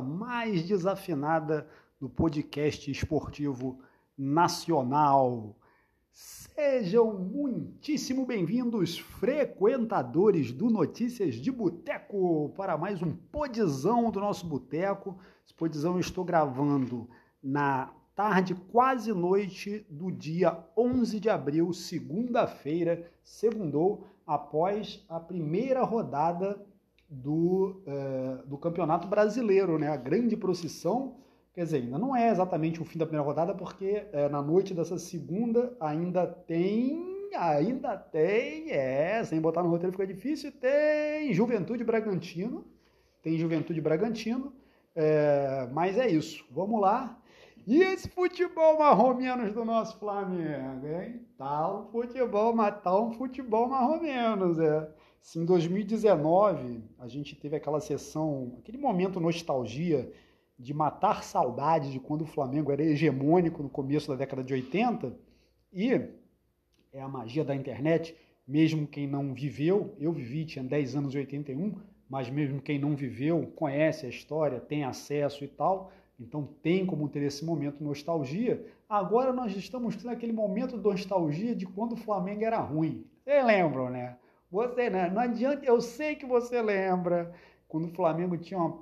mais desafinada do podcast esportivo nacional. Sejam muitíssimo bem-vindos, frequentadores do Notícias de Boteco, para mais um podzão do nosso boteco. Esse podzão eu estou gravando na tarde, quase noite do dia 11 de abril, segunda-feira, segundou, após a primeira rodada do, é, do Campeonato Brasileiro, né? A grande procissão. Quer dizer, ainda não é exatamente o fim da primeira rodada, porque é, na noite dessa segunda ainda tem. Ainda tem, é, sem botar no roteiro fica difícil, tem Juventude Bragantino. Tem Juventude Bragantino. É, mas é isso. Vamos lá. E esse futebol marrom menos do nosso Flamengo, hein? Tá um futebol, mas tá um futebol marrom menos, é. Se em 2019 a gente teve aquela sessão, aquele momento nostalgia de matar saudade de quando o Flamengo era hegemônico no começo da década de 80, e é a magia da internet, mesmo quem não viveu, eu vivi, tinha 10 anos e 81, mas mesmo quem não viveu, conhece a história, tem acesso e tal, então tem como ter esse momento de nostalgia. Agora nós estamos tendo aquele momento de nostalgia de quando o Flamengo era ruim. Vocês lembram, né? Você, né? Não adianta, eu sei que você lembra quando o Flamengo tinha uma,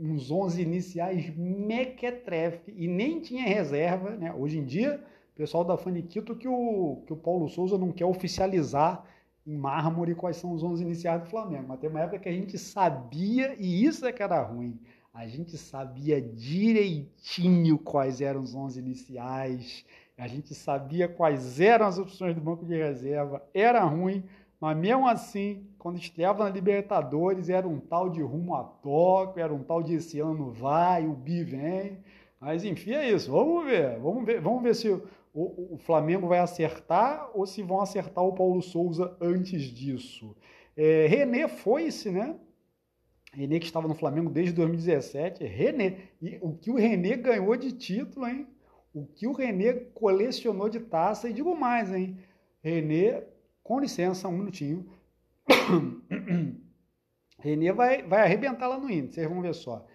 uns 11 iniciais mequetrefe e nem tinha reserva, né? Hoje em dia, o pessoal da Faniquito que o, que o Paulo Souza não quer oficializar em mármore quais são os 11 iniciais do Flamengo. Mas tem uma época que a gente sabia, e isso é que era ruim, a gente sabia direitinho quais eram os 11 iniciais, a gente sabia quais eram as opções do banco de reserva, era ruim, mas mesmo assim, quando estreava na Libertadores, era um tal de rumo a Tóquio, era um tal de esse ano vai, o bi vem. Mas enfim, é isso. Vamos ver. Vamos ver, vamos ver se o, o Flamengo vai acertar ou se vão acertar o Paulo Souza antes disso. É, René foi-se, né? René que estava no Flamengo desde 2017. René. E o que o René ganhou de título, hein? O que o René colecionou de taça. E digo mais, hein? René com licença, um minutinho. Renê vai, vai arrebentar lá no índice, vocês vão ver só.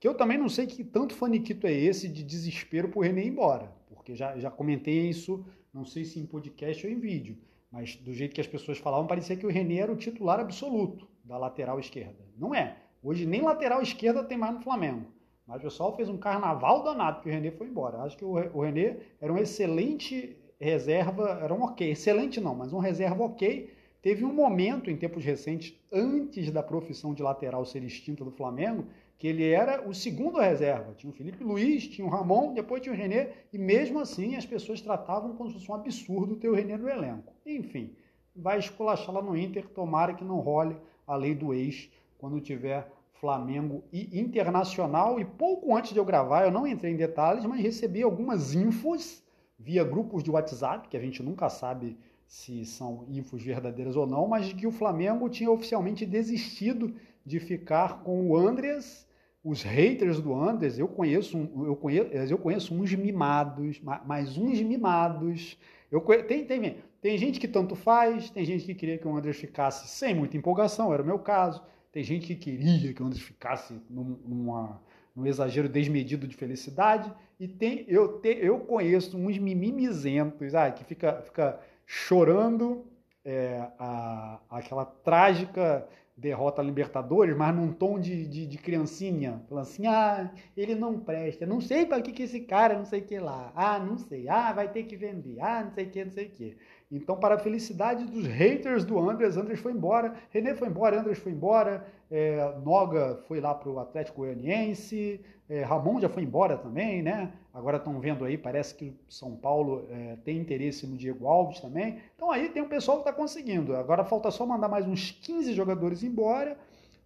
Que eu também não sei que tanto faniquito é esse de desespero por Renê ir embora. Porque já, já comentei isso, não sei se em podcast ou em vídeo. Mas do jeito que as pessoas falavam, parecia que o Renê era o titular absoluto da lateral esquerda. Não é. Hoje nem lateral esquerda tem mais no Flamengo. Mas o pessoal fez um carnaval danado que o Renê foi embora. Acho que o, Renê era um excelente reserva era um ok, excelente não, mas um reserva ok. Teve um momento em tempos recentes, antes da profissão de lateral ser extinta do Flamengo, que ele era o segundo reserva. Tinha o Felipe Luiz, tinha o Ramon, depois tinha o Renê, e mesmo assim as pessoas tratavam como se fosse um absurdo ter o Renê no elenco. Enfim, vai esculachar lá no Inter, tomara que não role a lei do ex quando tiver Flamengo e Internacional. E pouco antes de eu gravar, eu não entrei em detalhes, mas recebi algumas infos via grupos de WhatsApp, que a gente nunca sabe se são infos verdadeiras ou não, mas que o Flamengo tinha oficialmente desistido de ficar com o Andreas, os haters do Andreas, eu conheço, eu conheço, eu conheço uns mimados, mas uns mimados. Eu tem, tem, tem gente que tanto faz, tem gente que queria que o Andreas ficasse sem muita empolgação, era o meu caso. Tem gente que queria que o Andreas ficasse numa, um exagero desmedido de felicidade. E tem, eu, te, eu conheço uns mimimizentos ah, que fica, fica chorando é, a, aquela trágica derrota Libertadores, mas num tom de, de, de, criancinha, falando assim, ah, ele não presta, não sei para que, que esse cara, não sei o que lá, ah, não sei, ah, vai ter que vender, ah, não sei o que, não sei o que. Então, para a felicidade dos haters do Andres, Andres foi embora, René foi embora, Andres foi embora, é, Noga foi lá para o Atlético Goianiense, é, Ramon já foi embora também, né? Agora estão vendo aí, parece que São Paulo é, tem interesse no Diego Alves também. Então aí tem um pessoal que está conseguindo. Agora falta só mandar mais uns 15 jogadores embora,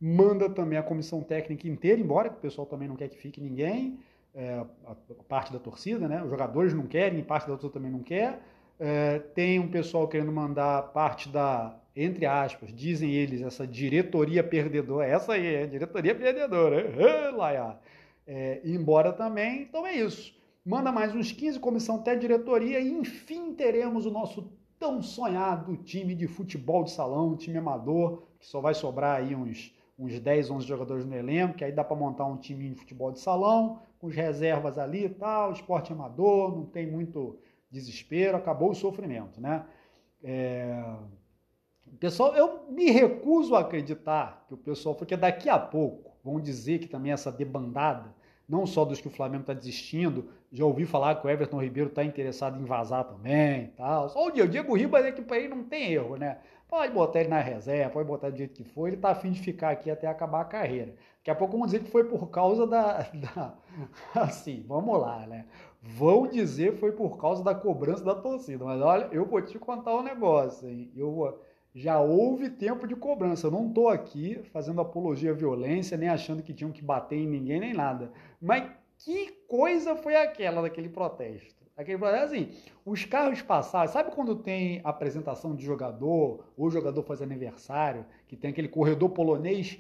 manda também a comissão técnica inteira embora, que o pessoal também não quer que fique ninguém, é, a parte da torcida, né? Os jogadores não querem, parte da torcida também não quer. É, tem um pessoal querendo mandar parte da, entre aspas, dizem eles, essa diretoria perdedora, essa aí é diretoria perdedora, lá, é, embora também, então é isso. Manda mais uns 15, comissão até diretoria, e enfim teremos o nosso tão sonhado time de futebol de salão, time amador, que só vai sobrar aí uns, uns 10, 11 jogadores no elenco, que aí dá para montar um time de futebol de salão, com os reservas ali e tal, esporte amador, não tem muito desespero, acabou o sofrimento, né? É... Pessoal, eu me recuso a acreditar que o pessoal, porque daqui a pouco vão dizer que também essa debandada, não só dos que o Flamengo está desistindo, já ouvi falar que o Everton Ribeiro está interessado em vazar também tal. Só o Diego, Ribas é que para ele não tem erro, né? Pode botar ele na reserva, pode botar do jeito que for, ele está afim de ficar aqui até acabar a carreira. Daqui a pouco vamos dizer que foi por causa da, da. Assim, vamos lá, né? Vão dizer foi por causa da cobrança da torcida. Mas olha, eu vou te contar um negócio, hein? Eu, já houve tempo de cobrança. Eu não estou aqui fazendo apologia à violência, nem achando que tinham que bater em ninguém, nem nada. Mas que coisa foi aquela daquele protesto? Aquele protesto, assim, os carros passaram. Sabe quando tem apresentação de jogador, ou o jogador faz aniversário, que tem aquele corredor polonês,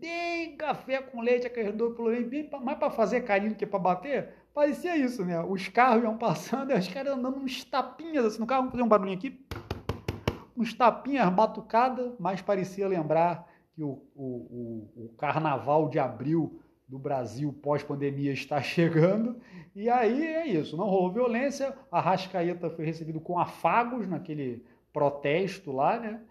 bem café com leite, aquele corredor polonês, bem, mais para fazer carinho que para bater? Parecia isso, né? Os carros iam passando e os caras andando uns tapinhas assim no carro, vamos fazer um barulhinho aqui uns tapinhas batucada, mas parecia lembrar que o, o, o, o carnaval de abril do Brasil pós-pandemia está chegando. E aí é isso, não rolou violência. A Rascaeta foi recebido com afagos naquele protesto lá, né?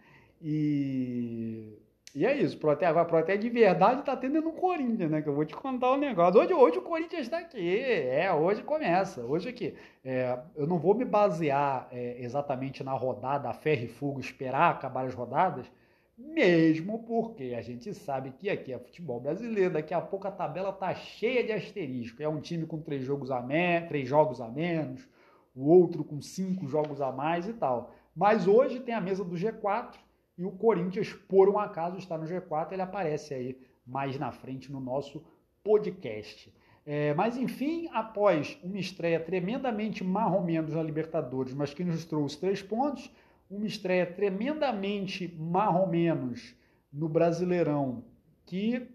E e é isso, Proté, agora Proté de verdade está tendo no Corinthians, né? Que eu vou te contar um negócio. Hoje, hoje o Corinthians está aqui, é, hoje começa, hoje aqui. É, eu não vou me basear é, exatamente na rodada, a ferro e fogo, esperar acabar as rodadas, mesmo porque a gente sabe que aqui é futebol brasileiro, daqui a pouco a tabela tá cheia de asterisco. É um time com três jogos a, me três jogos a menos, o outro com cinco jogos a mais e tal. Mas hoje tem a mesa do G4 e o Corinthians, por um acaso, está no G4, ele aparece aí mais na frente no nosso podcast. É, mas enfim, após uma estreia tremendamente marromenos na Libertadores, mas que nos trouxe três pontos, uma estreia tremendamente marromenos no Brasileirão, que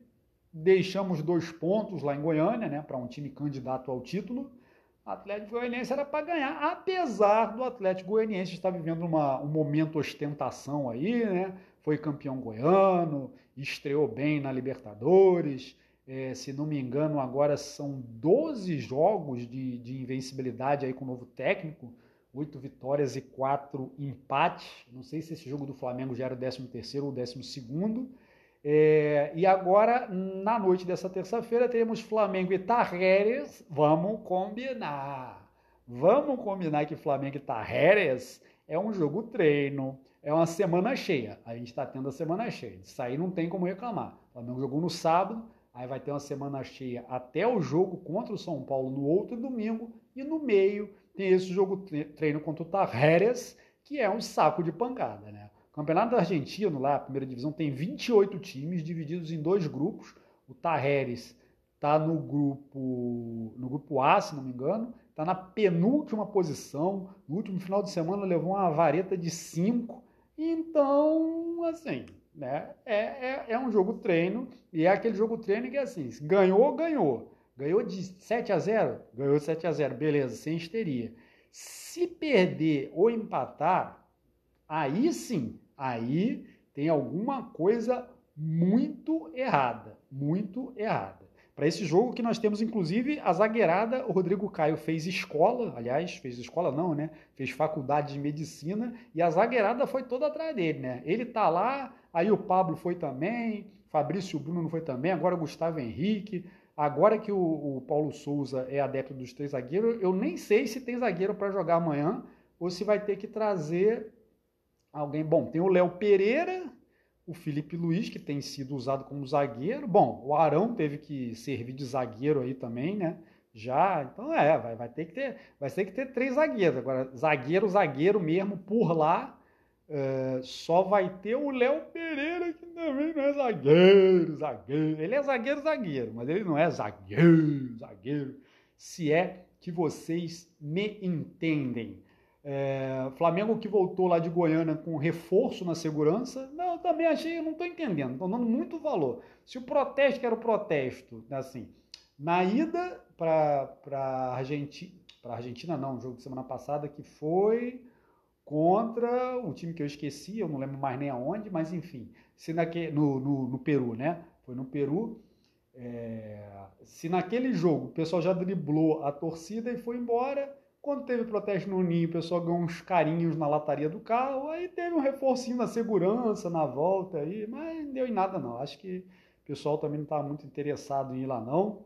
deixamos dois pontos lá em Goiânia, né, para um time candidato ao título, Atlético Goianiense era para ganhar, apesar do Atlético Goianiense estar vivendo uma, um momento ostentação aí, né? Foi campeão goiano, estreou bem na Libertadores. É, se não me engano, agora são 12 jogos de, de invencibilidade aí com o novo técnico, oito vitórias e quatro empates. Não sei se esse jogo do Flamengo já era o 13 terceiro ou 12 segundo. É, e agora, na noite dessa terça-feira, teremos Flamengo e Tarreres. Vamos combinar. Vamos combinar que Flamengo e Tarreres é um jogo treino, é uma semana cheia. A gente está tendo a semana cheia. Isso aí não tem como reclamar. O Flamengo jogou no sábado, aí vai ter uma semana cheia até o jogo contra o São Paulo no outro domingo, e no meio tem esse jogo treino contra o Tarreres, que é um saco de pancada, né? Campeonato Argentino, lá, primeira divisão, tem 28 times divididos em dois grupos. O Tarreres está no grupo no grupo A, se não me engano, está na penúltima posição. No último final de semana levou uma vareta de 5. Então, assim, né, é, é, é, um jogo treino e é aquele jogo treino que é assim, ganhou, ganhou. Ganhou de 7 a 0? Ganhou de 7 a 0, beleza, sem histeria. Se perder ou empatar, aí sim aí tem alguma coisa muito errada, muito errada. Para esse jogo que nós temos, inclusive, a zagueirada, o Rodrigo Caio fez escola, aliás, fez escola não, né? Fez faculdade de medicina e a zagueirada foi toda atrás dele, né? Ele tá lá, aí o Pablo foi também, Fabrício Bruno foi também, agora o Gustavo Henrique. Agora que o, o Paulo Souza é adepto dos três zagueiros, eu nem sei se tem zagueiro para jogar amanhã ou se vai ter que trazer Alguém, bom, tem o Léo Pereira, o Felipe Luiz, que tem sido usado como zagueiro. Bom, o Arão teve que servir de zagueiro aí também, né? Já, então é, vai, vai ter que ter, vai ter que ter três zagueiros. Agora, zagueiro, zagueiro mesmo por lá, é, só vai ter o Léo Pereira, que também não é zagueiro, zagueiro. Ele é zagueiro, zagueiro, mas ele não é zagueiro, zagueiro. Se é que vocês me entendem. É, Flamengo que voltou lá de Goiânia com reforço na segurança, não, também achei, eu não estou entendendo, estão dando muito valor. Se o protesto era o protesto, né, assim, na ida para a Argentina, para Argentina não, o jogo de semana passada que foi contra o time que eu esqueci, eu não lembro mais nem aonde, mas enfim, se naque, no, no, no Peru, né? Foi no Peru. É, se naquele jogo o pessoal já driblou a torcida e foi embora, quando teve protesto no Ninho, o pessoal ganhou uns carinhos na lataria do carro, aí teve um reforcinho na segurança, na volta aí, mas não deu em nada não. Acho que o pessoal também não estava muito interessado em ir lá não.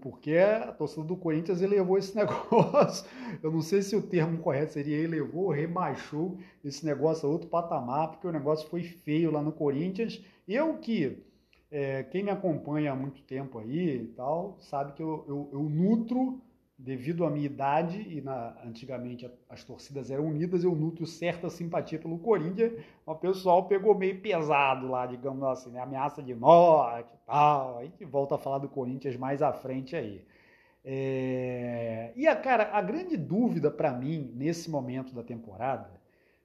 Porque a torcida do Corinthians elevou esse negócio. Eu não sei se o termo correto seria elevou, rebaixou esse negócio a outro patamar, porque o negócio foi feio lá no Corinthians. Eu que, é, quem me acompanha há muito tempo aí e tal, sabe que eu, eu, eu nutro devido à minha idade, e na, antigamente as torcidas eram unidas, eu nutro certa simpatia pelo Corinthians, o pessoal pegou meio pesado lá, digamos assim, né? ameaça de morte e tal, aí que volta a falar do Corinthians mais à frente aí. É... E, a, cara, a grande dúvida para mim, nesse momento da temporada,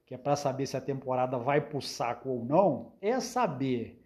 que é para saber se a temporada vai pro saco ou não, é saber,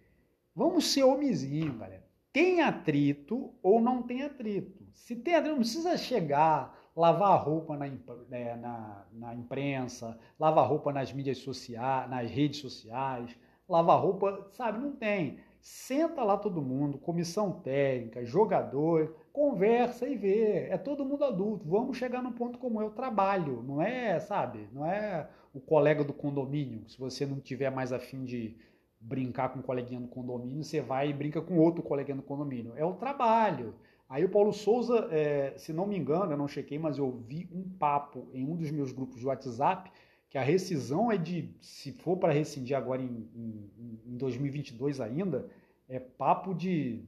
vamos ser homizinho, galera, tem atrito ou não tem atrito. Se tem não precisa chegar, lavar roupa na, né, na, na imprensa, lavar roupa nas mídias sociais, nas redes sociais, lavar roupa, sabe? Não tem. Senta lá todo mundo, comissão técnica, jogador, conversa e vê. É todo mundo adulto. Vamos chegar no ponto como é o trabalho, não é, sabe? Não é o colega do condomínio. Se você não tiver mais afim de brincar com um coleguinha no condomínio, você vai e brinca com outro coleguinha no condomínio. É o trabalho. Aí o Paulo Souza, é, se não me engano, eu não chequei, mas eu vi um papo em um dos meus grupos de WhatsApp que a rescisão é de, se for para rescindir agora em, em, em 2022 ainda, é papo de,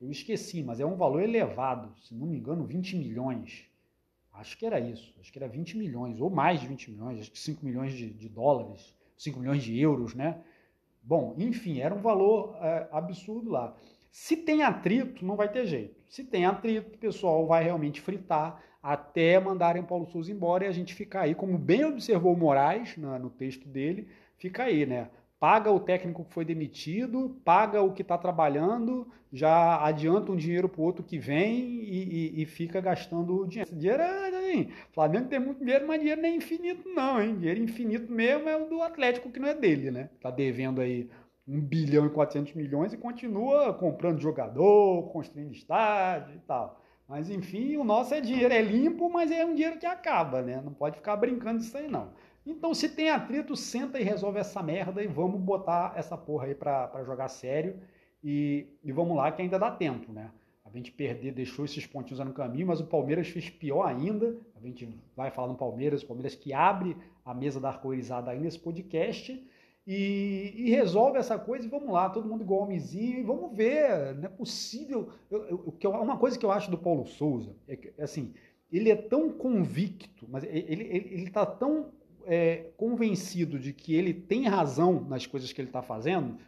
eu esqueci, mas é um valor elevado, se não me engano, 20 milhões. Acho que era isso, acho que era 20 milhões, ou mais de 20 milhões, acho que 5 milhões de, de dólares, 5 milhões de euros, né? Bom, enfim, era um valor é, absurdo lá. Se tem atrito, não vai ter jeito. Se tem atrito, o pessoal vai realmente fritar até mandarem Paulo Souza embora e a gente ficar aí, como bem observou o Moraes na, no texto dele, fica aí, né? Paga o técnico que foi demitido, paga o que está trabalhando, já adianta um dinheiro para o outro que vem e, e, e, fica gastando dinheiro. Esse dinheiro é assim, Flamengo tem muito dinheiro, mas dinheiro não é infinito, não, hein? Dinheiro infinito mesmo é o do Atlético, que não é dele, né? Tá devendo aí 1 bilhão e 400 milhões e continua comprando jogador, construindo estádio e tal. Mas enfim, o nosso é dinheiro, é limpo, mas é um dinheiro que acaba, né? Não pode ficar brincando disso aí, não. Então, se tem atrito, senta e resolve essa merda e vamos botar essa porra aí pra, pra jogar sério. E, e vamos lá, que ainda dá tempo, né? A gente perder, deixou esses pontinhos no caminho, mas o Palmeiras fez pior ainda. A gente vai falar no Palmeiras, o Palmeiras que abre a mesa da arco-irizada aí nesse podcast. E, e, resolve essa coisa e vamos lá, todo mundo igual homenzinho, e vamos ver, não é possível. Eu, eu, uma coisa que eu acho do Paulo Souza é que, assim, ele é tão convicto, mas ele está tão é, convencido de que ele tem razão nas coisas que ele está fazendo,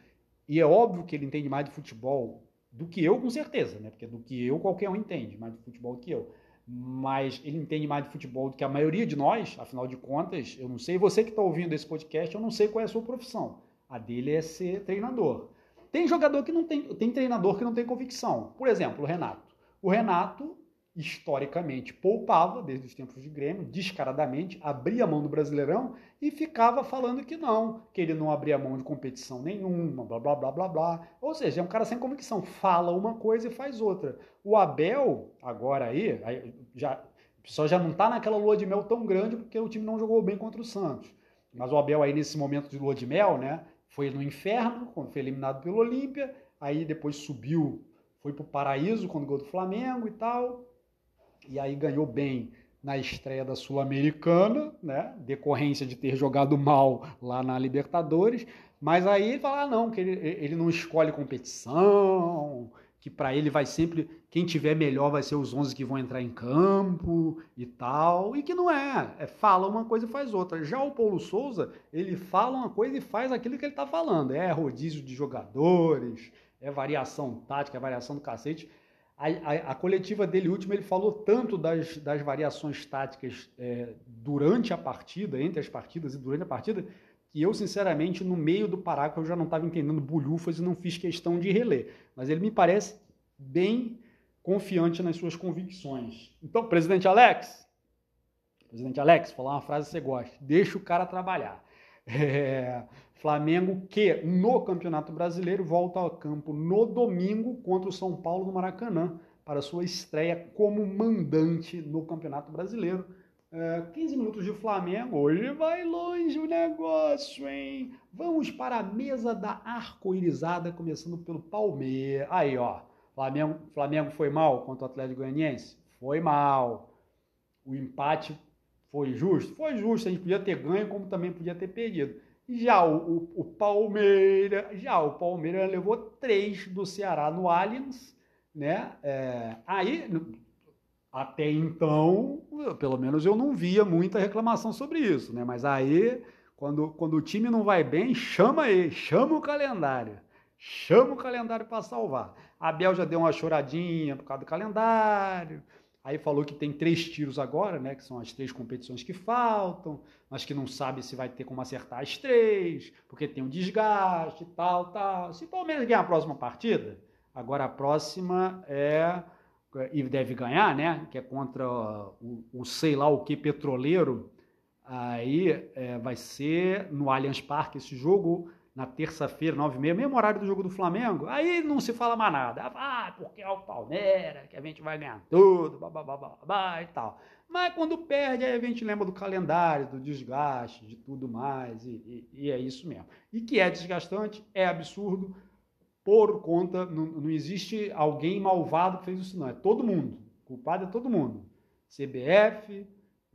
e é óbvio que ele entende mais de futebol do que eu, com certeza, né? Porque do que eu, qualquer um entende mais de futebol do que eu. Mas ele entende mais de futebol do que a maioria de nós, afinal de contas, eu não sei, você que está ouvindo esse podcast, eu não sei qual é a sua profissão. A dele é ser treinador. Tem jogador que não tem, tem treinador que não tem convicção. Por exemplo, o Renato. O Renato historicamente poupava, desde os tempos de Grêmio, descaradamente, abria a mão do Brasileirão e ficava falando que não, que ele não abria mão de competição nenhuma, blá blá blá blá blá. Ou seja, é um cara sem convicção, fala uma coisa e faz outra. O Abel, agora aí, aí já, pessoal já não está naquela lua de mel tão grande porque o time não jogou bem contra o Santos. Mas o Abel aí nesse momento de lua de mel, né, foi no inferno, quando foi eliminado pelo Olímpia, aí depois subiu, foi para o paraíso quando gol do Flamengo e tal, e aí ganhou bem na estreia da Sul-Americana, né? Decorrência de ter jogado mal lá na Libertadores. Mas aí ele fala, ah, não, que ele, ele não escolhe competição, que para ele vai sempre, quem tiver melhor vai ser os 11 que vão entrar em campo e tal, e que não é, é fala uma coisa e faz outra. Já o Paulo Souza, ele fala uma coisa e faz aquilo que ele está falando, é rodízio de jogadores, é variação tática, é variação do cacete, a, a, a, coletiva dele última, ele falou tanto das, das variações táticas é, durante a partida, entre as partidas e durante a partida, que eu, sinceramente, no meio do parágrafo, eu já não estava entendendo bolhufas e não fiz questão de reler. Mas ele me parece bem confiante nas suas convicções. Então, presidente Alex, presidente Alex, falar uma frase que você gosta, deixa o cara trabalhar. É, Flamengo que no Campeonato Brasileiro volta ao campo no domingo contra o São Paulo no Maracanã para sua estreia como mandante no Campeonato Brasileiro. É, 15 minutos de Flamengo, hoje vai longe o negócio, hein? Vamos para a mesa da arco-irizada, começando pelo Palmeiras. Aí, ó, Flamengo, Flamengo foi mal contra o Atlético Goianiense? Foi mal. O empate foi justo? Foi justo, a gente podia ter ganho, como também podia ter perdido. Já o, o, Palmeiras, já o Palmeiras levou três do Ceará no Allianz, né? É, aí, até então, pelo menos eu não via muita reclamação sobre isso, né? Mas aí, quando, quando o time não vai bem, chama ele, chama o calendário. Chama o calendário para salvar. A Abel já deu uma choradinha por causa do calendário. Aí falou que tem três tiros agora, né? Que são as três competições que faltam, mas que não sabe se vai ter como acertar as três, porque tem um desgaste e tal, tal. Se o Palmeiras ganhar a próxima partida, agora a próxima é. E deve ganhar, né? Que é contra o, o sei lá o que petroleiro. Aí é, vai ser no Allianz Parque esse jogo na terça-feira, nove e meia, mesmo horário do jogo do Flamengo, aí não se fala mais nada. Ah, porque é o Palmeiras, que a gente vai ganhar tudo, babá e tal. Mas quando perde, aí a gente lembra do calendário, do desgaste, de tudo mais, e, e, e é isso mesmo. E que é desgastante, é absurdo, por conta, não, não existe alguém malvado que fez isso não, é todo mundo, o culpado é todo mundo. CBF,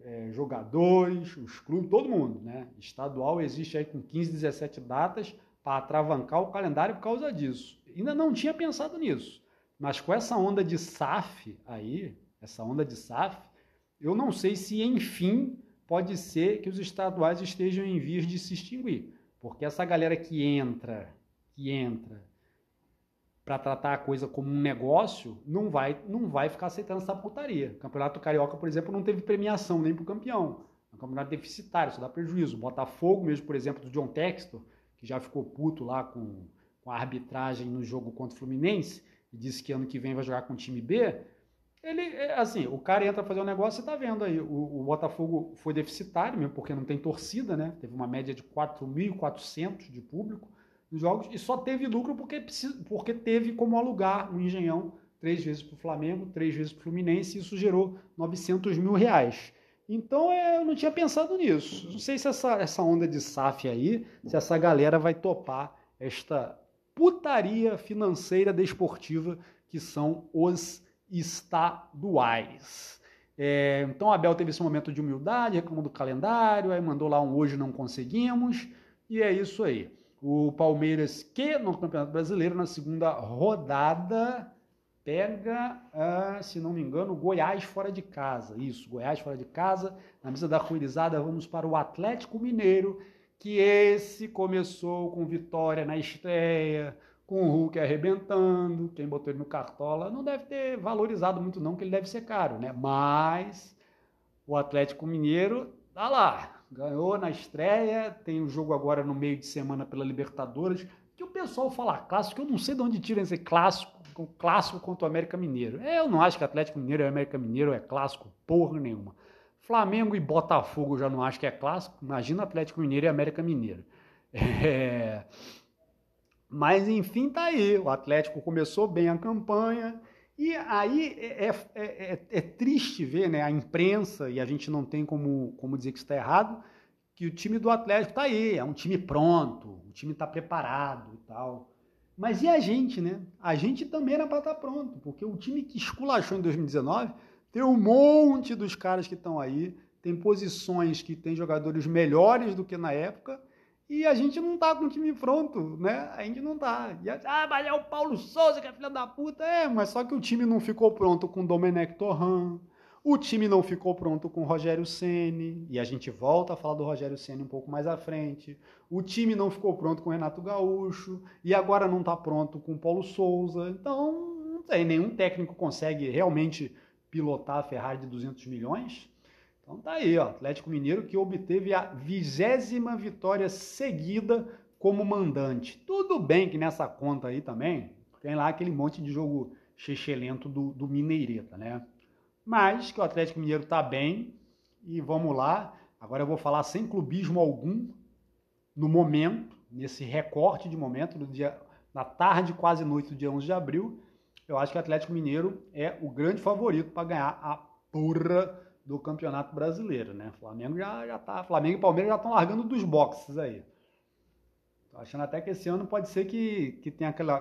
é, jogadores, os clubes, todo mundo, né? Estadual existe aí com 15, 17 datas para atravancar o calendário por causa disso. Ainda não tinha pensado nisso, mas com essa onda de SAF aí, essa onda de SAF, eu não sei se enfim pode ser que os estaduais estejam em vias de se extinguir, porque essa galera que entra, que entra para tratar a coisa como um negócio, não vai, não vai ficar aceitando essa putaria. O Campeonato Carioca, por exemplo, não teve premiação nem para o campeão. É um campeonato deficitário, isso dá prejuízo. O Botafogo, mesmo, por exemplo, do John Textor, que já ficou puto lá com, com a arbitragem no jogo contra o Fluminense, e disse que ano que vem vai jogar com o time B, ele, é, assim, o cara entra fazer um negócio, você tá vendo aí, o, o Botafogo foi deficitário, mesmo porque não tem torcida, né? Teve uma média de 4.400 de público, dos jogos e só teve lucro porque, porque teve como alugar um Engenhão três vezes para o Flamengo, três vezes para o Fluminense, e isso gerou 900 mil reais. Então é, eu não tinha pensado nisso. Não sei se essa, essa onda de SAF aí, se essa galera vai topar esta putaria financeira desportiva que são os estaduais. É, então Abel teve esse momento de humildade, reclamou do calendário, aí mandou lá um hoje não conseguimos, e é isso aí o Palmeiras, que no Campeonato Brasileiro, na segunda rodada, pega, uh, se não me engano, Goiás fora de casa. Isso, Goiás fora de casa. Na mesa da ruirizada, vamos para o Atlético Mineiro, que esse começou com vitória na estreia, com o Hulk arrebentando. Quem botou ele no cartola não deve ter valorizado muito, não, que ele deve ser caro, né? Mas o Atlético Mineiro tá lá, ganhou na estreia, tem o um jogo agora no meio de semana pela Libertadores, que o pessoal fala clássico, eu não sei de onde tiram esse clássico, clássico contra o América Mineiro. Eu não acho que Atlético Mineiro e América Mineiro é clássico, porra nenhuma. Flamengo e Botafogo já não acho que é clássico, imagina Atlético Mineiro e América Mineiro. É... Mas enfim, tá aí. O Atlético começou bem a campanha. E aí é, é, é, é, triste ver né, a imprensa, e a gente não tem como, como dizer que está errado, que o time do Atlético está aí, é um time pronto, o time está preparado e tal. Mas e a gente, né? A gente também era para estar tá pronto, porque o time que esculachou em 2019 tem um monte dos caras que estão aí, tem posições que tem jogadores melhores do que na época, e a gente não tá com o time pronto, né? A gente não tá. E, ah, mas é o Paulo Souza que é filha da puta. É, mas só que o time não ficou pronto com o Domenech Torran. O time não ficou pronto com o Rogério Ceni e a gente volta a falar do Rogério Ceni um pouco mais à frente. O time não ficou pronto com o Renato Gaúcho e agora não está pronto com o Paulo Souza. Então, não tem nenhum técnico consegue realmente pilotar a Ferrari de 200 milhões. Então tá aí, ó, Atlético Mineiro que obteve a vigésima vitória seguida como mandante. Tudo bem que nessa conta aí também tem lá aquele monte de jogo chechelento do, do Mineireta, né? Mas que o Atlético Mineiro tá bem e vamos lá. Agora eu vou falar sem clubismo algum no momento, nesse recorte de momento do dia, na tarde, quase noite do dia 11 de abril, eu acho que o Atlético Mineiro é o grande favorito para ganhar a porra do Campeonato Brasileiro, né? Flamengo já, já tá, Flamengo e Palmeiras já estão largando dos boxes aí. Tô achando até que esse ano pode ser que, que tenha aquele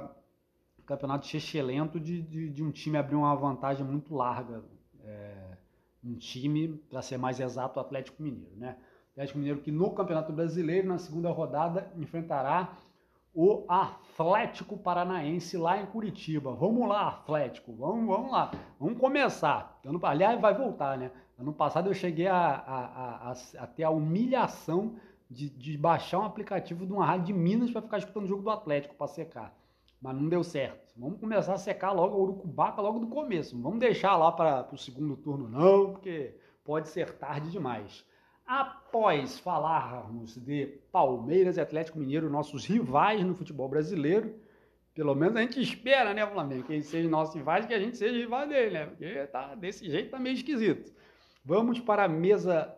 campeonato chechelento de, de, de um time abrir uma vantagem muito larga. É, um time, para ser mais exato, o Atlético Mineiro, né? Atlético Mineiro que no Campeonato Brasileiro, na segunda rodada, enfrentará o Atlético Paranaense lá em Curitiba. Vamos lá, Atlético, vamos, vamos lá, vamos começar. Aliás, vai voltar, né? Ano passado eu cheguei a, a, a, a ter a humilhação de, de, baixar um aplicativo de uma rádio de Minas para ficar escutando o jogo do Atlético para secar. Mas não deu certo. Vamos começar a secar logo o Urucubaca logo do começo. Não vamos deixar lá para o segundo turno, não, porque pode ser tarde demais. Após falarmos de Palmeiras e Atlético Mineiro, nossos rivais no futebol brasileiro, pelo menos a gente espera, né, Flamengo, que eles sejam nossos rivais, que a gente seja rival dele, né? Porque tá, desse jeito tá meio esquisito. Vamos para a mesa,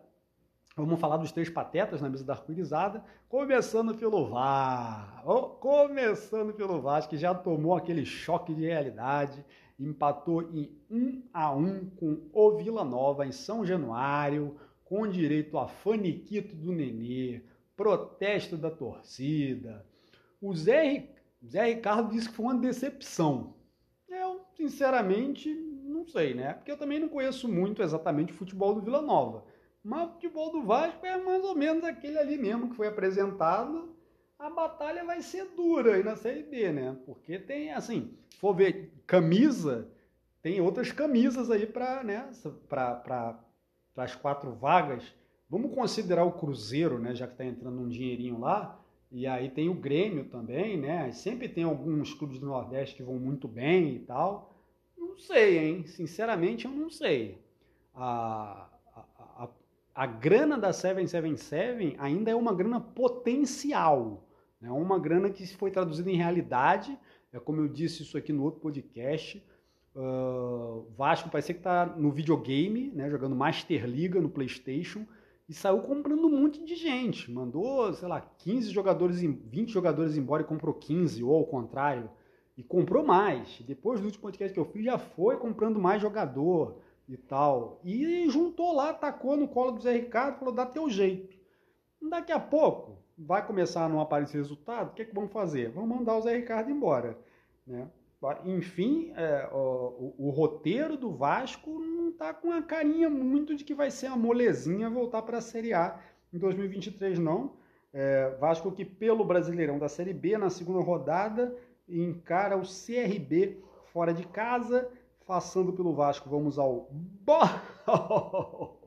vamos falar dos três patetas na mesa da arco-irizada, começando pelo VAR. Oh, começando pelo Vasco, que já tomou aquele choque de realidade, empatou em 1 a 1 com o Vila Nova em São Januário, com direito a faniquito do Nenê, protesto da torcida. O Zé, Zé Ricardo disse que foi uma decepção. Eu, sinceramente, não sei, né? Porque eu também não conheço muito exatamente o futebol do Vila Nova. Mas o futebol do Vasco é mais ou menos aquele ali mesmo que foi apresentado. A batalha vai ser dura aí na Série B, né? Porque tem, assim, se for ver camisa, tem outras camisas aí para né, para para as quatro vagas, vamos considerar o Cruzeiro, né, já que está entrando um dinheirinho lá, e aí tem o Grêmio também, né? Sempre tem alguns clubes do Nordeste que vão muito bem e tal. Não sei, hein? Sinceramente, eu não sei. A, a, a, a grana da 777 ainda é uma grana potencial. É né? uma grana que foi traduzida em realidade. É como eu disse isso aqui no outro podcast. Uh, Vasco parece que está no videogame, né, jogando Master Liga no PlayStation e saiu comprando um monte de gente. Mandou, sei lá, 15 jogadores, 20 jogadores embora e comprou 15, ou ao contrário. E comprou mais. Depois do último podcast que eu fiz, já foi comprando mais jogador e tal. E juntou lá, tacou no colo do Zé Ricardo falou: dá teu jeito. Daqui a pouco vai começar a não aparecer resultado. O que, é que vamos fazer? Vamos mandar o Zé Ricardo embora. Né? Enfim, é, o, o, roteiro do Vasco não está com a carinha muito de que vai ser a molezinha voltar para a Série A em 2023, não. É, Vasco que pelo Brasileirão da Série B, na segunda rodada, encara o CRB fora de casa. Passando pelo Vasco, vamos ao...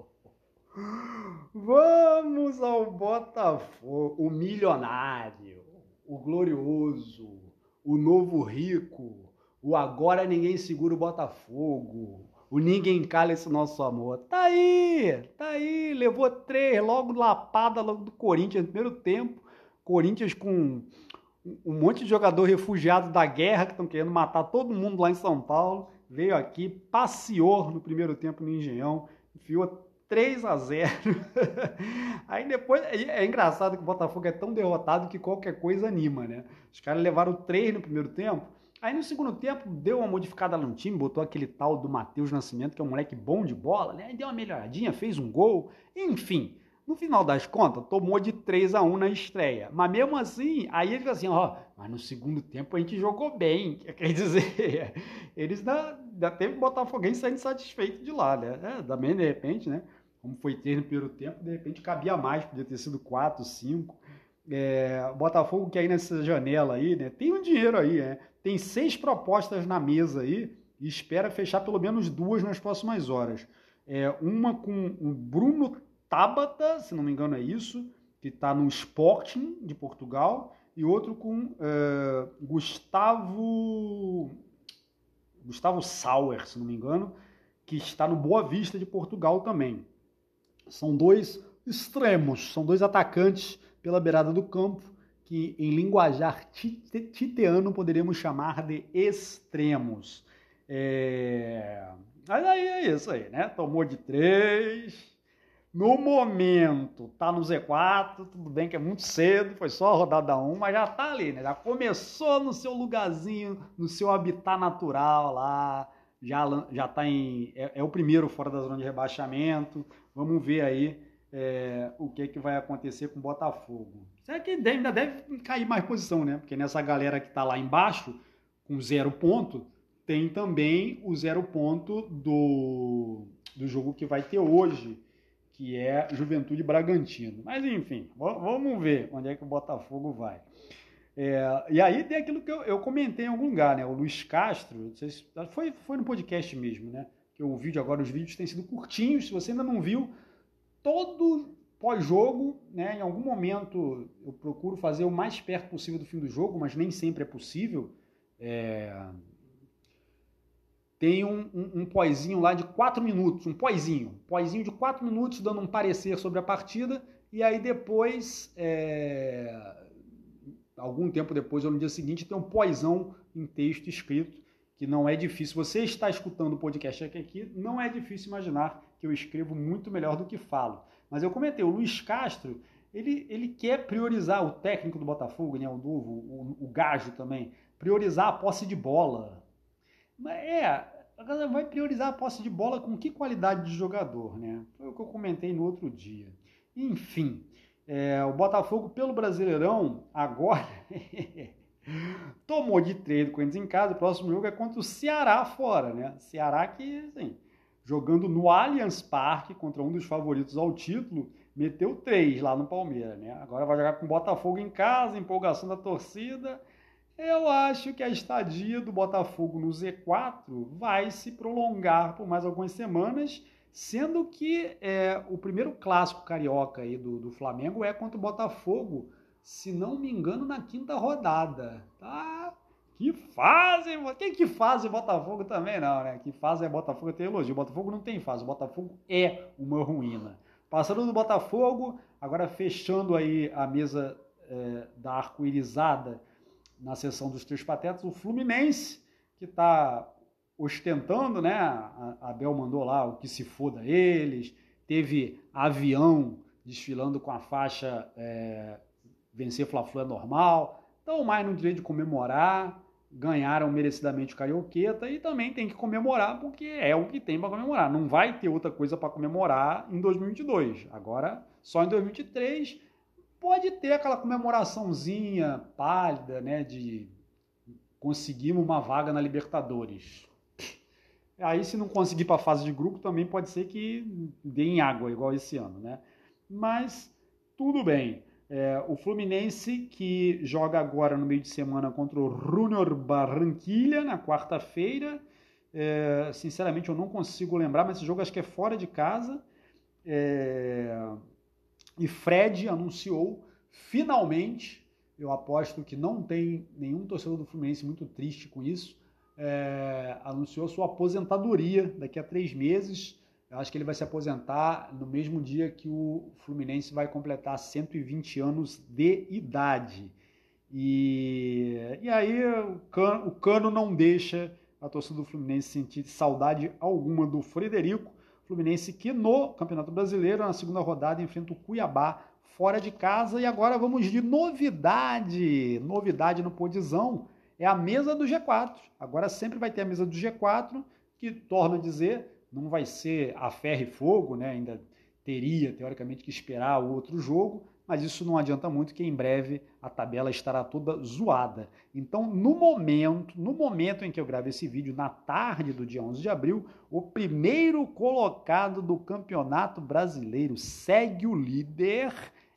Vamos ao Botafogo, o milionário, o glorioso, o novo rico, o agora ninguém segura o Botafogo, o ninguém cala esse nosso amor. Tá aí, tá aí, levou três, logo lapada logo do Corinthians no primeiro tempo. Corinthians com um monte de jogador refugiado da guerra que estão querendo matar todo mundo lá em São Paulo. Veio aqui, passeou no primeiro tempo no Engenhão, enfiou 3 a 0 Aí depois, é, é engraçado que o Botafogo é tão derrotado que qualquer coisa anima, né? Os caras levaram 3 no primeiro tempo, Aí no segundo tempo deu uma modificada no time, botou aquele tal do Matheus Nascimento, que é um moleque bom de bola, né? Deu uma melhoradinha, fez um gol, enfim. No final das contas, tomou de 3 a 1 na estreia. Mas mesmo assim, aí ele falou assim, ó, mas no segundo tempo a gente jogou bem. Quer dizer, eles ainda, ainda teve alguém saindo satisfeito de lá, né? É, também, de repente, né? Como foi ter no primeiro tempo, de repente cabia mais, podia ter sido 4, 5. É, Botafogo que aí nessa janela aí, né? Tem um dinheiro aí, né? Tem seis propostas na mesa aí e espera fechar pelo menos duas nas próximas horas. É, uma com o Bruno Tabata, se não me engano é isso, que está no Sporting de Portugal, e outro com é, Gustavo Gustavo Sauer, se não me engano, que está no Boa Vista de Portugal também. São dois extremos, são dois atacantes pela beirada do campo que em linguajar titeano poderíamos chamar de extremos. É... Mas aí é isso aí, né? Tomou de três, no momento, tá no Z4, tudo bem que é muito cedo, foi só a rodada 1, mas já tá ali, né? Já começou no seu lugarzinho, no seu habitat natural lá, já, já tá em. É, é o primeiro fora da zona de rebaixamento. Vamos ver aí é, o que, que vai acontecer com o Botafogo. Será que ainda deve cair mais posição, né? Porque nessa galera que tá lá embaixo, com zero ponto, tem também o zero ponto do, do jogo que vai ter hoje que é Juventude Bragantino. Mas enfim, vamos ver onde é que o Botafogo vai. É, e aí tem aquilo que eu, eu, comentei em algum lugar, né? O Luiz Castro, se, foi, foi no podcast mesmo, né? Que o vídeo agora, os vídeos têm sido curtinhos. Se você ainda não viu, todo pós-jogo, né? Em algum momento eu procuro fazer o mais perto possível do fim do jogo, mas nem sempre é possível. É, tem um, um, um poizinho lá de 4 minutos, um poizinho, poizinho de 4 minutos dando um parecer sobre a partida, e aí depois, é, algum tempo depois, ou no dia seguinte, tem um poisão em texto escrito, que não é difícil. Você está escutando o podcast aqui, não é difícil imaginar que eu escrevo muito melhor do que falo. Mas eu comentei, o Luiz Castro, ele, ele quer priorizar, o técnico do Botafogo, né, o novo, o, o Gajo também, priorizar a posse de bola, é, a vai priorizar a posse de bola com que qualidade de jogador, né? Foi o que eu comentei no outro dia. Enfim, é, o Botafogo pelo Brasileirão agora tomou de três do Corinthians em casa. O próximo jogo é contra o Ceará fora, né? Ceará que, assim, jogando no Allianz Parque contra um dos favoritos ao título, meteu três lá no Palmeiras, né? Agora vai jogar com o Botafogo em casa, empolgação da torcida eu acho que a estadia do Botafogo no Z4 vai se prolongar por mais algumas semanas, sendo que é, o primeiro clássico carioca aí do, do Flamengo é contra o Botafogo, se não me engano, na quinta rodada. Tá? Que fase! Quem que faz o Botafogo também não, né? Que fase é Botafogo tem elogio. Botafogo não tem fase, o Botafogo é uma ruína. Passando do Botafogo, agora fechando aí a mesa é, da arco-irizada na sessão dos três patetas, o Fluminense, que está ostentando, né? A Abel mandou lá o que se foda eles, teve avião desfilando com a faixa é, vencer Fla-Flu é normal, então mais no direito de comemorar, ganharam merecidamente o Carioqueta e também tem que comemorar porque é o que tem para comemorar. Não vai ter outra coisa para comemorar em 2022. Agora, só em 2023 pode ter aquela comemoraçãozinha pálida, né, de conseguimos uma vaga na Libertadores. Aí, se não conseguir para a fase de grupo, também pode ser que dê em água, igual esse ano, né? Mas tudo bem. É, o Fluminense, que joga agora no meio de semana contra o Junior Barranquilha, na quarta-feira. É, sinceramente, eu não consigo lembrar, mas esse jogo acho que é fora de casa. É, e Fred anunciou finalmente, eu aposto que não tem nenhum torcedor do Fluminense muito triste com isso, é, anunciou sua aposentadoria daqui a três meses. Eu acho que ele vai se aposentar no mesmo dia que o Fluminense vai completar 120 anos de idade. E, e aí o cano, o cano não deixa a torcida do Fluminense sentir saudade alguma do Frederico. Fluminense que no Campeonato Brasileiro, na segunda rodada, enfrenta o Cuiabá fora de casa. E agora vamos de novidade. Novidade no Podizão é a mesa do G4. Agora sempre vai ter a mesa do G4, que torna a dizer, não vai ser a ferro e fogo, né? Ainda teria, teoricamente, que esperar o outro jogo, mas isso não adianta muito que em breve a tabela estará toda zoada. Então, no momento, no momento em que eu gravo esse vídeo, na tarde do dia 11 de abril, o primeiro colocado do Campeonato Brasileiro segue o líder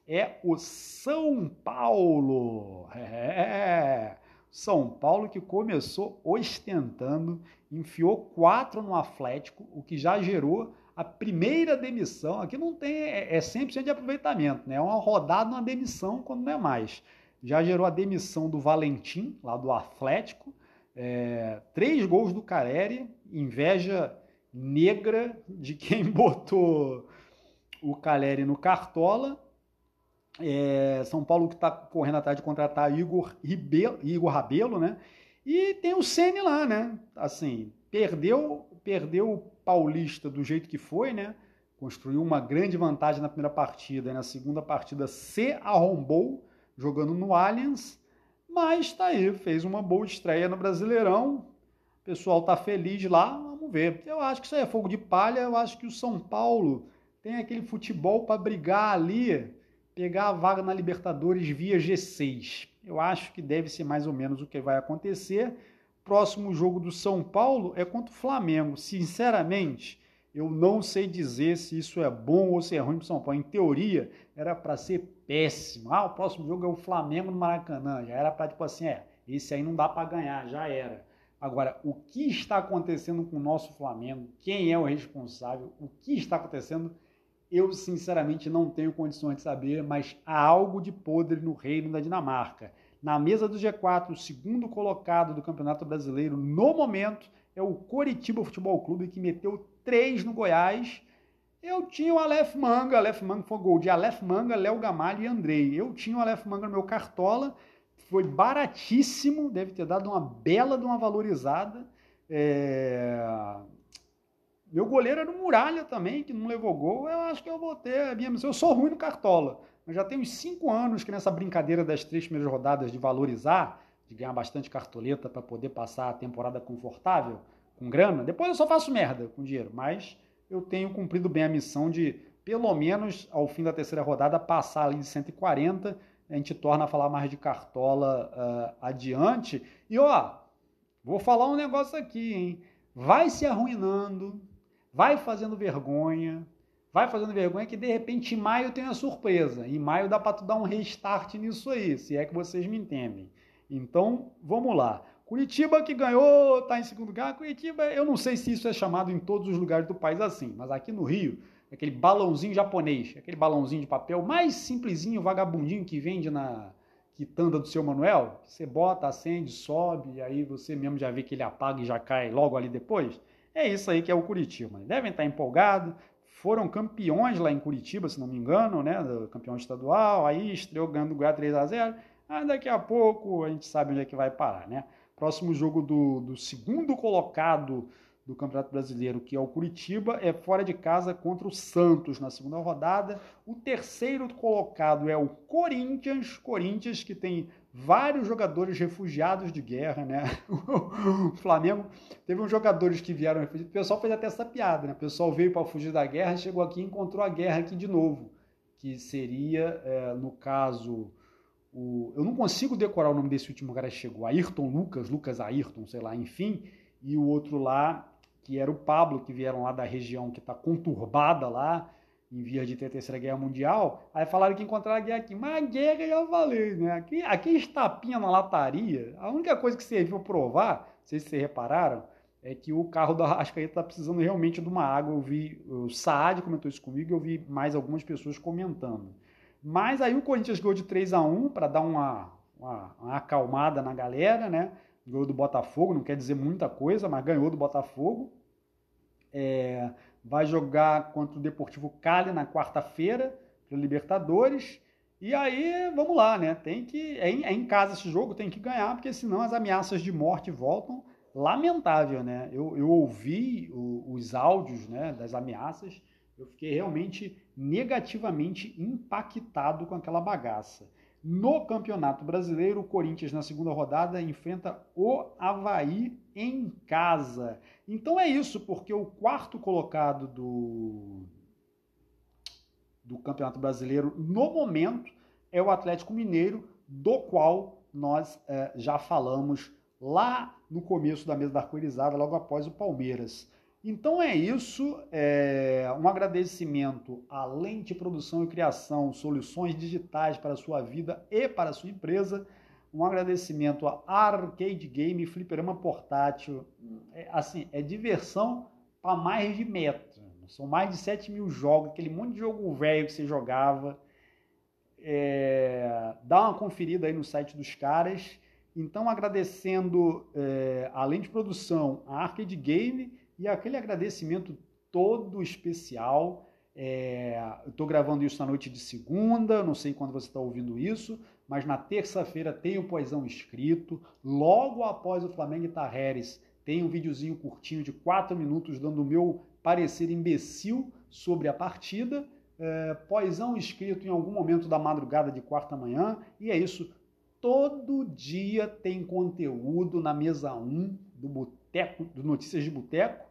é o São Paulo. É. São Paulo que começou ostentando, enfiou quatro no Atlético, o que já gerou a primeira demissão, aqui não tem, é, é 100% de aproveitamento, né? É uma rodada, uma demissão quando não é mais. Já gerou a demissão do Valentim, lá do Atlético, é, três gols do Careri, inveja negra de quem botou o Caleri no Cartola. É, São Paulo que está correndo atrás de contratar Igor, Ribelo, Igor Rabelo, né? E tem o Ceni lá, né? Assim, perdeu, perdeu Paulista do jeito que foi, né? construiu uma grande vantagem na primeira partida e na segunda partida se arrombou jogando no Allianz, mas está aí, fez uma boa estreia no Brasileirão. O pessoal está feliz lá, vamos ver. Eu acho que isso aí é fogo de palha, eu acho que o São Paulo tem aquele futebol para brigar ali, pegar a vaga na Libertadores via G6. Eu acho que deve ser mais ou menos o que vai acontecer. Próximo jogo do São Paulo é contra o Flamengo. Sinceramente, eu não sei dizer se isso é bom ou se é ruim para o São Paulo. Em teoria, era para ser péssimo. Ah, o próximo jogo é o Flamengo no Maracanã. Já era para, tipo assim, é, esse aí não dá para ganhar, já era. Agora, o que está acontecendo com o nosso Flamengo? Quem é o responsável? O que está acontecendo? Eu, sinceramente, não tenho condições de saber, mas há algo de podre no reino da Dinamarca. Na mesa do G4, o segundo colocado do Campeonato Brasileiro no momento é o Coritiba Futebol Clube, que meteu três no Goiás. Eu tinha o Aleph Manga, Aleph Manga foi gol de Aleph Manga, Léo Gamalho e Andrei. Eu tinha o Aleph Manga no meu cartola, foi baratíssimo, deve ter dado uma bela de uma valorizada. É... Meu goleiro era o Muralha também, que não levou gol. Eu acho que eu vou ter a minha missão. Eu sou ruim no cartola, mas já tem uns cinco anos que nessa brincadeira das três primeiras rodadas de valorizar, de ganhar bastante cartoleta para poder passar a temporada confortável, com grana. Depois eu só faço merda com dinheiro, mas eu tenho cumprido bem a missão de, pelo menos ao fim da terceira rodada, passar ali de 140. A gente torna a falar mais de cartola uh, adiante. E ó, vou falar um negócio aqui, hein? Vai se arruinando, vai fazendo vergonha, vai fazendo vergonha que de repente em maio tem a surpresa. Em maio dá para tu dar um restart nisso aí, se é que vocês me entendem. Então, vamos lá. Curitiba que ganhou, está em segundo lugar. Curitiba, eu não sei se isso é chamado em todos os lugares do país assim, mas aqui no Rio, aquele balãozinho japonês, aquele balãozinho de papel mais simplesinho, vagabundinho que vende na quitanda do seu Manuel, você bota, acende, sobe, aí você mesmo já vê que ele apaga e já cai logo ali depois. É isso aí que é o Curitiba. Devem estar empolgados. Foram campeões lá em Curitiba, se não me engano, né? Campeão estadual, aí estreou ganhando o Goiás 3 a 0 ah, daqui a pouco a gente sabe onde é que vai parar, né? Próximo jogo do, do segundo colocado do Campeonato Brasileiro, que é o Curitiba, é fora de casa contra o Santos na segunda rodada. O terceiro colocado é o Corinthians, Corinthians que tem vários jogadores refugiados de guerra, né? O Flamengo teve uns jogadores que vieram refugiados. O pessoal fez até essa piada, né? O pessoal veio para fugir da guerra, chegou aqui e encontrou a guerra aqui de novo, que seria, é, no caso, o... eu não consigo decorar o nome desse último cara que chegou, Ayrton Lucas, Lucas Ayrton, sei lá, enfim, e o outro lá que era o Pablo, que vieram lá da região que está conturbada lá, em vias de ter a Terceira Guerra Mundial, aí falaram que encontraram a guerra aqui. Mas a guerra já falei, né? Aqui, aqui estapinha na lataria, a única coisa que serviu provar, não sei se vocês repararam, é que o carro da Arrascaeta está precisando realmente de uma água. Eu vi, o Saad comentou isso comigo, eu vi mais algumas pessoas comentando. Mas aí o Corinthians ganhou de 3 a 1 para dar uma, uma, uma, acalmada na galera, né? Ganhou do Botafogo, não quer dizer muita coisa, mas ganhou do Botafogo. É, vai jogar contra o Deportivo Cali na quarta-feira, pelo Libertadores. E aí, vamos lá, né? Tem que. É em, é em, casa esse jogo, tem que ganhar, porque senão as ameaças de morte voltam. Lamentável, né? Eu, eu ouvi o, os áudios né, das ameaças, eu fiquei realmente negativamente impactado com aquela bagaça. No Campeonato Brasileiro, o Corinthians na segunda rodada enfrenta o Havaí em casa. Então é isso, porque o quarto colocado do, do Campeonato Brasileiro no momento é o Atlético Mineiro, do qual nós é, já falamos lá no começo da mesa da arco-irizada, logo após o Palmeiras. Então é isso, é um agradecimento à Lente Produção e Criação, soluções digitais para a sua vida e para a sua empresa. Um agradecimento a Arcade Game, fliperama portátil. É, assim, é diversão para mais de metro. São mais de 7 mil jogos, aquele monte de jogo velho que você jogava. É, dá uma conferida aí no site dos caras. Então, agradecendo, é, além de produção, a Arcade Game e aquele agradecimento todo especial. É, estou gravando isso na noite de segunda, não sei quando você está ouvindo isso, mas na terça-feira tem o Poesão escrito. Logo após o Flamengo e Tarreres, tem um videozinho curtinho de 4 minutos dando o meu parecer imbecil sobre a partida. É, pós-ão escrito em algum momento da madrugada de quarta manhã. E é isso. Todo dia tem conteúdo na mesa 1 do Boteco, do Notícias de Boteco.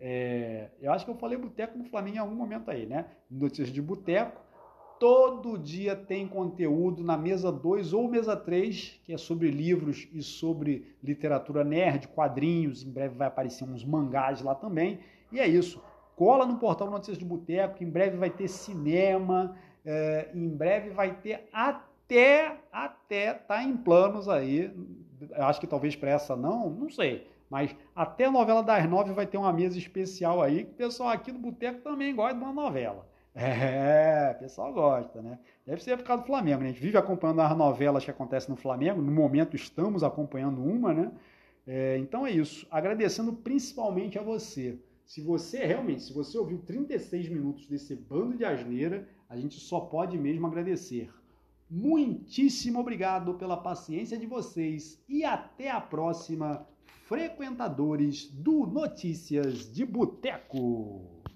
É, eu acho que eu falei Boteco no Flamengo em algum momento aí, né? Notícias de Boteco. Todo dia tem conteúdo na mesa 2 ou mesa 3, que é sobre livros e sobre literatura nerd, quadrinhos. Em breve vai aparecer uns mangás lá também. E é isso. Cola no portal Notícias de Boteco, que em breve vai ter cinema, é, em breve vai ter até, até tá em planos aí. Acho que talvez para essa não, não sei. Mas até a novela das nove vai ter uma mesa especial aí, que o pessoal aqui do Boteco também gosta de uma novela. É, o pessoal gosta, né? Deve ser por causa do Flamengo, né? A gente vive acompanhando as novelas que acontecem no Flamengo, no momento estamos acompanhando uma, né? É, então é isso. Agradecendo principalmente a você. Se você realmente, se você ouviu 36 minutos desse bando de asneira, a gente só pode mesmo agradecer. Muitíssimo obrigado pela paciência de vocês e até a próxima, frequentadores do Notícias de Boteco.